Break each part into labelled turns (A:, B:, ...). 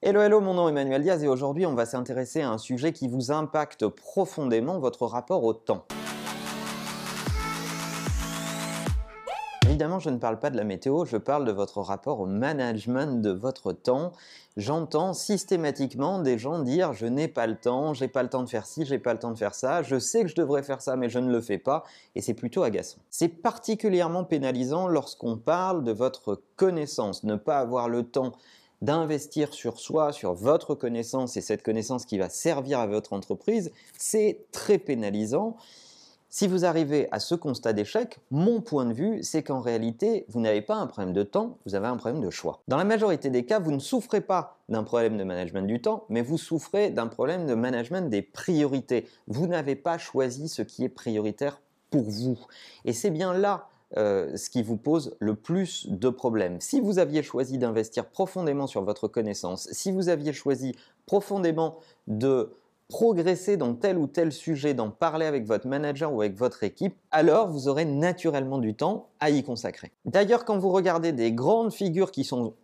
A: Hello, hello, mon nom est Emmanuel Diaz et aujourd'hui on va s'intéresser à un sujet qui vous impacte profondément votre rapport au temps. Évidemment, je ne parle pas de la météo, je parle de votre rapport au management de votre temps. J'entends systématiquement des gens dire je n'ai pas le temps, j'ai pas le temps de faire ci, j'ai pas le temps de faire ça, je sais que je devrais faire ça mais je ne le fais pas et c'est plutôt agaçant. C'est particulièrement pénalisant lorsqu'on parle de votre connaissance, ne pas avoir le temps d'investir sur soi, sur votre connaissance et cette connaissance qui va servir à votre entreprise, c'est très pénalisant. Si vous arrivez à ce constat d'échec, mon point de vue, c'est qu'en réalité, vous n'avez pas un problème de temps, vous avez un problème de choix. Dans la majorité des cas, vous ne souffrez pas d'un problème de management du temps, mais vous souffrez d'un problème de management des priorités. Vous n'avez pas choisi ce qui est prioritaire pour vous. Et c'est bien là euh, ce qui vous pose le plus de problèmes. Si vous aviez choisi d'investir profondément sur votre connaissance, si vous aviez choisi profondément de progresser dans tel ou tel sujet, d'en parler avec votre manager ou avec votre équipe, alors vous aurez naturellement du temps à y consacrer. D'ailleurs, quand vous regardez des grandes figures qui sont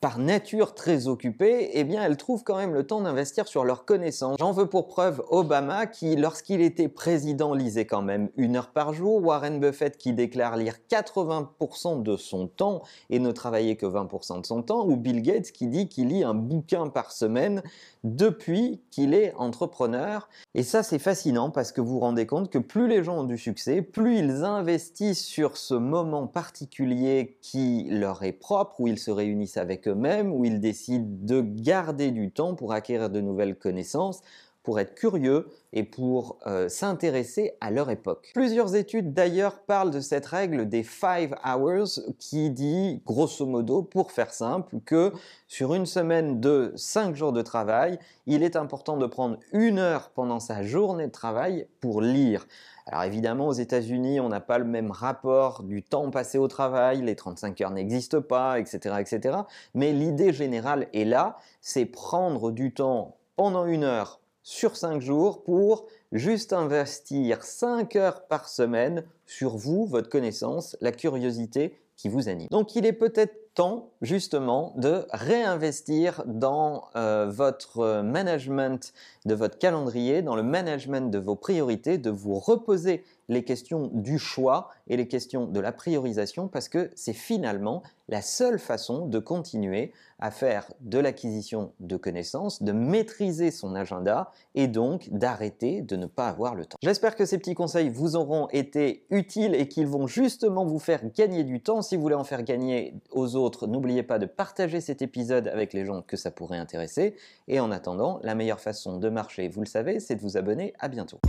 A: par nature très occupées, eh bien elles trouvent quand même le temps d'investir sur leurs connaissances. J'en veux pour preuve Obama qui, lorsqu'il était président, lisait quand même une heure par jour, Warren Buffett qui déclare lire 80% de son temps et ne travailler que 20% de son temps, ou Bill Gates qui dit qu'il lit un bouquin par semaine depuis qu'il est entrepreneur. Et ça c'est fascinant parce que vous vous rendez compte que plus les gens ont du succès, plus ils investissent sur ce moment particulier qui leur est propre, où ils se réunissent avec eux-mêmes, où ils décident de garder du temps pour acquérir de nouvelles connaissances, pour être curieux et pour euh, s'intéresser à leur époque. Plusieurs études d'ailleurs parlent de cette règle des 5 hours qui dit grosso modo, pour faire simple, que sur une semaine de 5 jours de travail, il est important de prendre une heure pendant sa journée de travail pour lire. Alors évidemment, aux États-Unis, on n'a pas le même rapport du temps passé au travail, les 35 heures n'existent pas, etc., etc. Mais l'idée générale est là, c'est prendre du temps pendant une heure sur 5 jours pour juste investir 5 heures par semaine sur vous, votre connaissance, la curiosité qui vous anime. Donc il est peut-être temps justement de réinvestir dans euh, votre management de votre calendrier, dans le management de vos priorités, de vous reposer les questions du choix et les questions de la priorisation parce que c'est finalement la seule façon de continuer à faire de l'acquisition de connaissances, de maîtriser son agenda et donc d'arrêter de ne pas avoir le temps. J'espère que ces petits conseils vous auront été utiles et qu'ils vont justement vous faire gagner du temps. Si vous voulez en faire gagner aux autres, n'oubliez pas de partager cet épisode avec les gens que ça pourrait intéresser. Et en attendant, la meilleure façon de marcher, vous le savez, c'est de vous abonner. À bientôt.